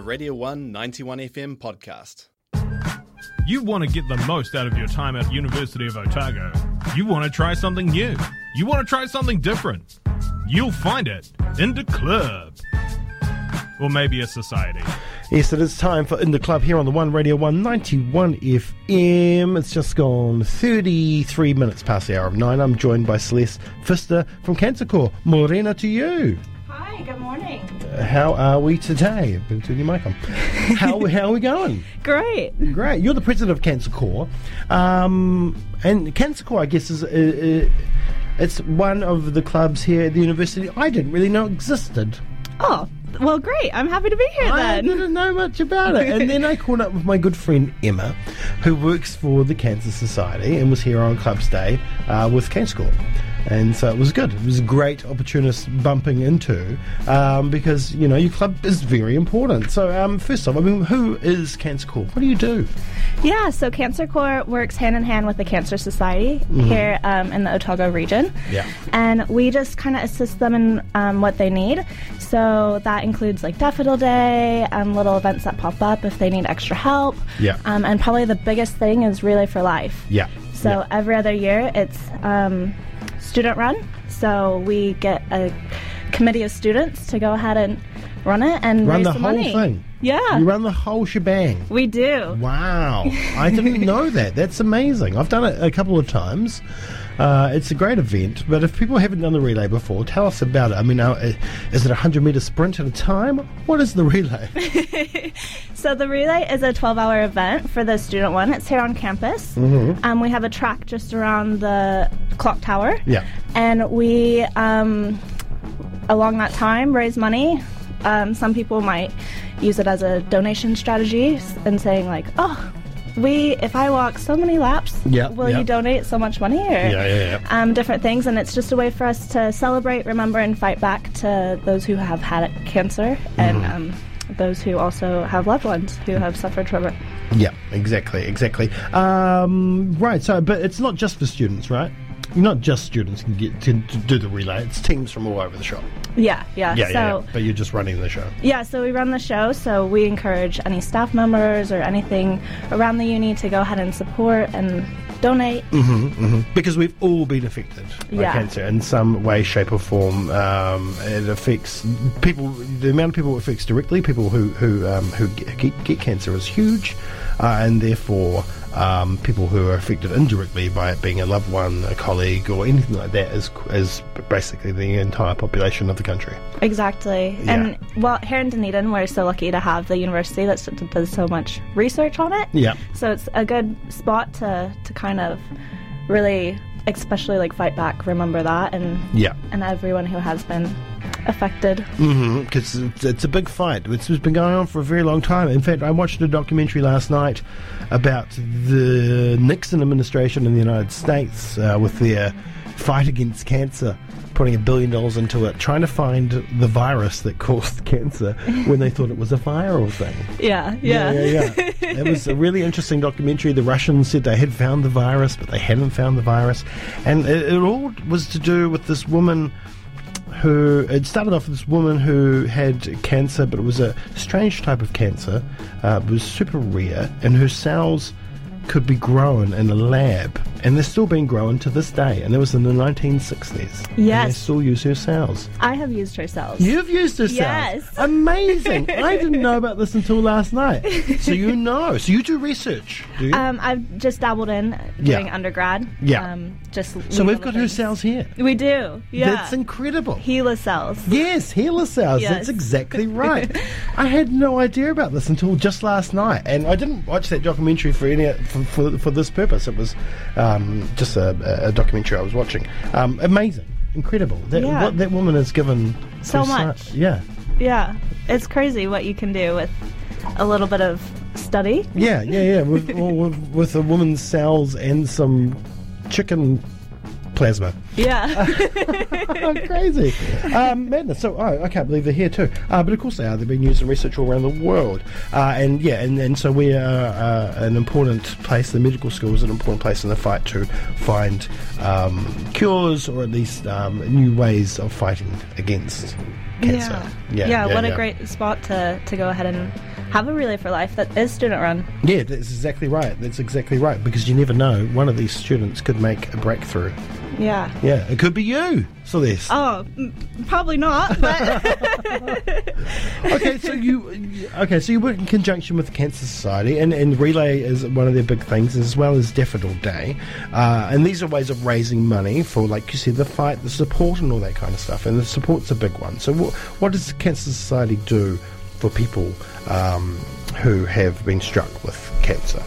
a Radio 1 91 FM podcast. You want to get the most out of your time at University of Otago. You want to try something new. You want to try something different. You'll find it in the club. Or maybe a society. Yes, it is time for In the Club here on the One Radio 191 FM. It's just gone 33 minutes past the hour of nine. I'm joined by Celeste Fister from Cancer Corps. Morena to you. How are we today? Turn your mic on. How, how are we going? Great. Great. You're the president of Cancer Corps. Um, and Cancer Corps, I guess, is. Uh, uh, it's one of the clubs here at the university I didn't really know existed. Oh, well, great. I'm happy to be here I then. I didn't know much about it. And then I caught up with my good friend Emma, who works for the Cancer Society and was here on Clubs Day uh, with Cancer Corps. And so it was good. It was a great opportunist bumping into um, because, you know, your club is very important. So, um, first off, I mean, who is Cancer Corps? What do you do? Yeah, so Cancer Corps works hand in hand with the Cancer Society here um, in the Otago region. Mm-hmm. Yeah. And we just kind of assist them in um, what they need. So that includes like Daffodil Day, um, little events that pop up if they need extra help. Yeah. Um, and probably the biggest thing is Relay for Life. Yeah. So Yeah. every other year, it's um, student run. So we get a committee of students to go ahead and run it and Run raise the some whole money. thing. Yeah, You run the whole shebang. we do. Wow. I didn't know that. That's amazing. I've done it a couple of times. Uh, it's a great event, but if people haven't done the relay before, tell us about it. I mean, uh, is it a 100 metre sprint at a time? What is the relay? So the relay is a 12-hour event for the student one. It's here on campus. Mm-hmm. Um, we have a track just around the clock tower. Yeah. and we um, along that time raise money um, some people might use it as a donation strategy and saying like oh we if i walk so many laps Yeah, will yeah. you donate so much money or Yeah, yeah, yeah. Um, different things and it's just a way for us to celebrate remember and fight back to those who have had cancer and Mm-hmm. um, those who also have loved ones who have suffered from it Yeah, exactly, exactly. Um, right, so, but it's not just for students, right? Not just students can get to, to do the relay. It's teams from all over the shop. yeah yeah, Yeah, so yeah, yeah. But you're just running the show. Yeah, so we run the show, so we encourage any staff members or anything around the uni to go ahead and support and donate. Because we've all been affected by Yeah. cancer in some way, shape, or form. Um, it affects people. The amount of people it affects directly, people who who um, who get, get, get cancer, is huge, uh, and therefore. Um, people who are affected indirectly by it being a loved one, a colleague, or anything like that is is basically the entire population of the country. Exactly. Yeah. And well, here in Dunedin, we're so lucky to have the university that does so much research on it. Yeah. So it's a good spot to, to kind of really, especially like fight back, remember that, and Yeah. and everyone who has been affected. because it's, it's a big fight. It's, it's been going on for a very long time. In fact, I watched a documentary last night about the Nixon administration in the United States uh, with their fight against cancer, putting a billion dollars into it, trying to find the virus that caused cancer when they thought it was a viral thing. Yeah, Yeah, yeah, yeah. it was a really interesting documentary. The Russians said they had found the virus, but they hadn't found the virus. And it, it all was to do with this woman who. It started off with this woman who had cancer, but it was a strange type of cancer. Uh, it was super rare, and her cells could be grown in a lab. And they're still being grown to this day. And that was in the 1960s. And they still use her cells. I have used her cells. You've used her cells. Yes. Amazing. I didn't know about this until last night. So you know. So you do research, do you? Um, I've just dabbled in Yeah. undergrad. Yeah. Um, just so we've got her cells here. We do. Yeah. That's incredible. HeLa cells. Yes, HeLa cells. Yes. That's exactly right. I had no idea about this until just last night, and I didn't watch that documentary for any for, for, for this purpose. It was um, just a, a documentary I was watching. Um, amazing, incredible. That Yeah. what that woman has given So much. Yeah, Yeah. It's crazy what you can do with a little bit of study. yeah, yeah, yeah. With, with, with a woman's cells and some chicken plasma. Yeah. Crazy. Um, madness. So, oh, I can't believe they're here too. Uh, but of course they are. They've been used in research all around the world. Uh, and yeah, and, and so we are uh, an important place, the medical school is an important place in the fight to find um, cures or at least um, new ways of fighting against cancer. Yeah. Yeah, what a great spot to, to go ahead and have a relay for life that is student run. Yeah, that's exactly right. That's exactly right because you never know. One of these students could make a breakthrough. Yeah. Yeah, it could be you, Celeste. Oh, mm, probably not. But okay, so you okay, so you work in conjunction with the Cancer Society, and, and Relay is one of their big things, as well as Daffodil Day, uh, and these are ways of raising money for, like you said, the fight, the support, and all that kind of stuff. And the support's a big one. So, what, what does the Cancer Society do for people um, who have been struck with cancer?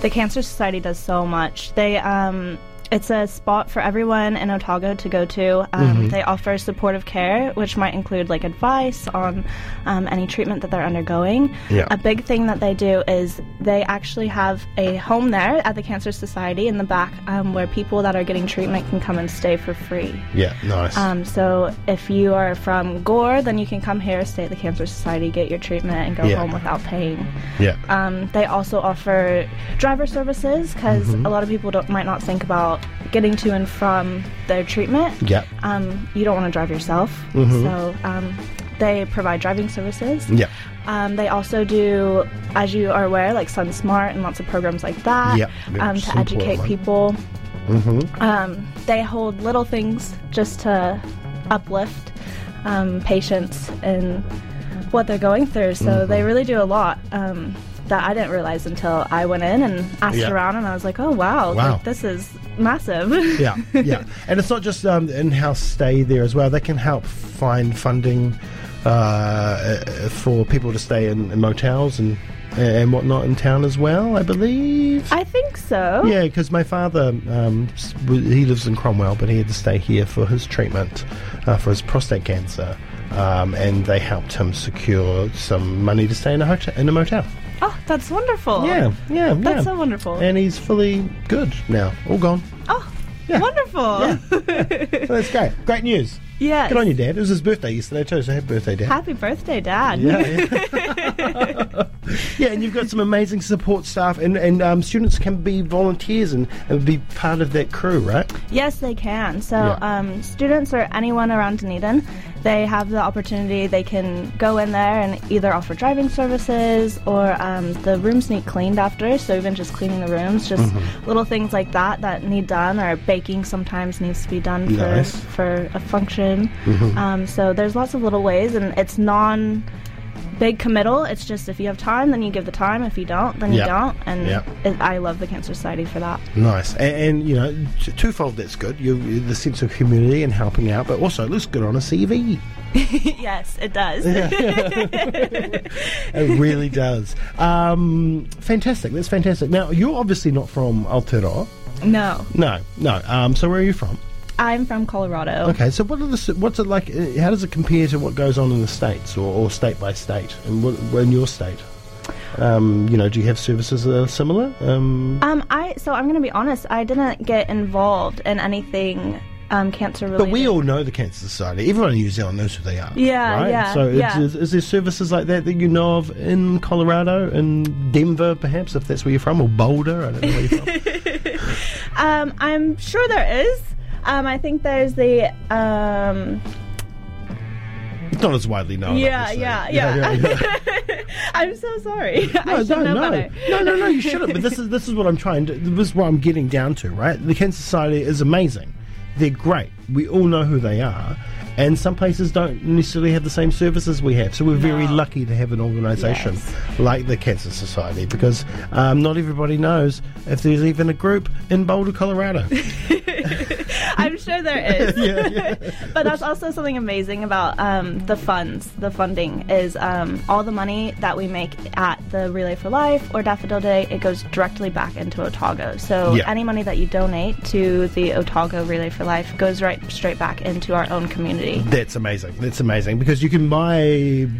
the Cancer Society does so much. They um it's a spot for everyone in Otago to go to. Um, Mm-hmm. They offer supportive care, which might include like advice on um, any treatment that they're undergoing. Yeah. A big thing that they do is they actually have a home there at the Cancer Society in the back um, where people that are getting treatment can come and stay for free. Yeah, nice. Um, so if you are from Gore, then you can come here, stay at the Cancer Society, get your treatment, and go Yeah. home without paying. yeah. Um, they also offer driver services because Mm-hmm. a lot of people don't, might not think about getting to and from their treatment. yeah. Um, you don't want to drive yourself, Mm-hmm. so um, they provide driving services. Yeah. Um, they also do, as you are aware, like Sun Smart and lots of programs like that Yep, um, to educate people. Mm-hmm. Um, they hold little things just to uplift um, patients and what they're going through. So Mm-hmm. they really do a lot um, that I didn't realize until I went in and asked Yeah. around, and I was like, oh wow, Wow. like, this is massive. yeah, yeah, and it's not just um, in-house stay there as well. They can help find funding uh, for people to stay in, in motels and and whatnot in town as well. I believe. I think so. yeah, because my father, um, he lives in Cromwell, but he had to stay here for his treatment uh, for his prostate cancer, um, and they helped him secure some money to stay in a hotel in a motel. Oh, that's wonderful. Yeah, yeah, That's yeah. so wonderful. And he's fully good now, all gone. oh, Yeah. wonderful. So that's great. Great news. Yes. Good on you, Dad. It was his birthday yesterday too, so happy birthday, Dad. Happy birthday, Dad. Yeah, yeah. yeah, and you've got some amazing support staff, and, and um, students can be volunteers and, and be part of that crew, right? Yes, they can. So, Yeah. um, students or anyone around Dunedin, they have the opportunity. They can go in there and either offer driving services or um, the rooms need cleaned after. So, even just cleaning the rooms, just Mm-hmm. little things like that that need done, or baking sometimes needs to be done for Nice. Mm-hmm. for a function. Um, so, there's lots of little ways, and it's non. Big committal. It's just if you have time, then you give the time. If you don't, then you don't. And Yeah. it, I love the Cancer Society for that. Nice, and, and you know, t- twofold. That's good. You the sense of community and helping out, but also it looks good on a CV. yes, it does. It really does. Um, fantastic. That's fantastic. Now you're obviously not from Aotearoa. no, No, no. Um, so where are you from? I'm from Colorado. Okay, so what are the what's it like? uh, How does it compare to what goes on in the states, or, or state by state, and what, in your state? Um, you know, do you have services that are similar? Um, Um, I so I'm gonna be honest. I didn't get involved in anything um, cancer related. but we all know the Cancer Society. Everyone in New Zealand knows who they are. Yeah, right? yeah, So, yeah. Is, is there services like that that you know of in Colorado, in Denver, perhaps, if that's where you're from, or Boulder? I don't know where you're from. Um, I'm sure there is. Um, I think there's the um, it's not as widely known. yeah, obviously. yeah, yeah, yeah. I'm so sorry. I No, should no, know no, no, no, no. You shouldn't. But this is this is what I'm trying to. This is what I'm getting down to. Right, the Cancer Society is amazing. They're great. We all know who they are, and some places don't necessarily have the same services we have. So we're very lucky to have an organisation Yes. like the Cancer Society because um, not everybody knows if there's even a group in Boulder, Colorado. There is. yeah, yeah. but that's also something amazing about um, the funds, the funding is um, all the money that we make at the Relay for Life or Daffodil Day, it goes directly back into Otago. So Yeah. any money that you donate to the Otago Relay for Life goes right straight back into our own community. That's amazing. That's amazing because you can buy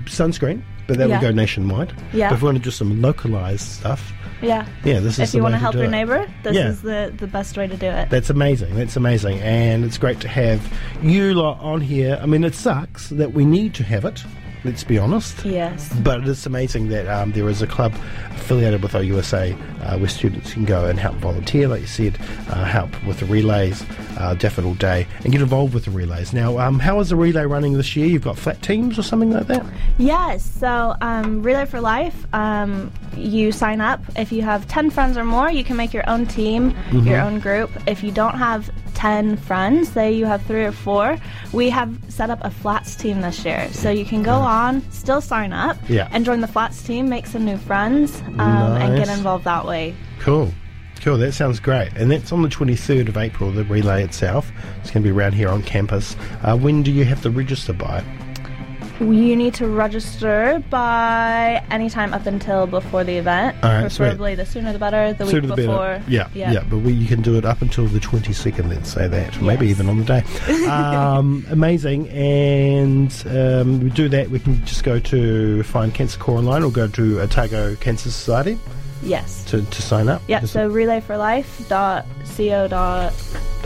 sunscreen but that Yeah. would go nationwide. Yeah. But if we want to do some localized stuff, Yeah. yeah, this is If you want to help your neighbor, this Yeah. is the, the best way to do it. That's amazing. That's amazing. And it's great to have you lot on here. I mean, it sucks that we need to have it, let's be honest. yes. But it is amazing that um, there is a club affiliated with OUSA uh, where students can go and help volunteer, like you said, uh, help with the relays, uh, Daffodil Day, and get involved with the relays. Now, um, how is the relay running this year? You've got flat teams or something like that? Yes. So, um, Relay for Life, um, you sign up. If you have 10 friends or more, you can make your own team, Mm-hmm. your own group. If you don't have 10 friends, say you have three or four, we have set up a flats team this year. So you can go on, still sign up, Yeah. and join the flats team, make some new friends, um, and get involved that way. Cool. Cool, that sounds great. And that's on the 23rd of April, the relay itself. It's going to be around here on campus. Uh, when do you have to register by? You need to register by any time up until before the event. All right, sweet. preferably the sooner the better, the Sooner week the before. better. Yeah, yeah, yeah. but we, you can do it up until the 22nd, let's say that. Maybe even on the day. Um, amazing. And um, we do that, we can just go to Find Cancer Corps online or go to Otago Cancer Society Yes. to, to sign up. Yeah, so relayforlife.co. dot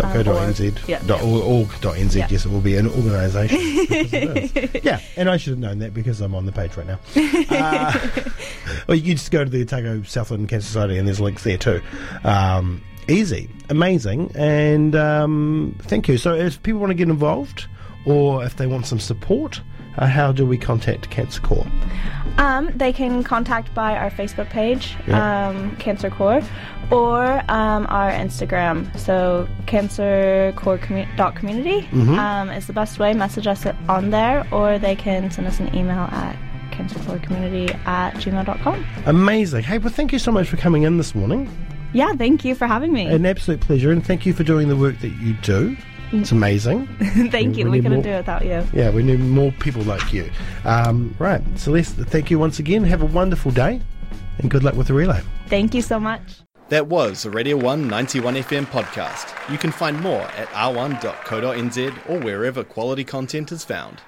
dot co dot nz Yeah. dot org, org dot nz Yeah. yes it will be an organisation because it is. yeah and I should have known that because I'm on the page right now uh, well you can just go to the Otago Southland Cancer Society and there's links there too um, easy amazing and um, thank you so if people want to get involved or if they want some support uh, how do we contact Cancer Corps Um, they can contact by our Facebook page, Yeah. um, Cancer Corps, or um, our Instagram. So Cancer Corps community Mm-hmm. um, is the best way. Message us on there, or they can send us an email at cancercorecommunity at gmail.com. amazing hey well thank you so much for coming in this morning Yeah, thank you for having me. an absolute pleasure and thank you for doing the work that you do it's amazing thank you. we We need couldn't more- do it without you. Yeah, we need more people like you. Um, right, Celeste, thank you once again. Have a wonderful day and good luck with the relay. Thank you so much. That was a Radio 191 FM podcast. You can find more at r1.co.nz or wherever quality content is found.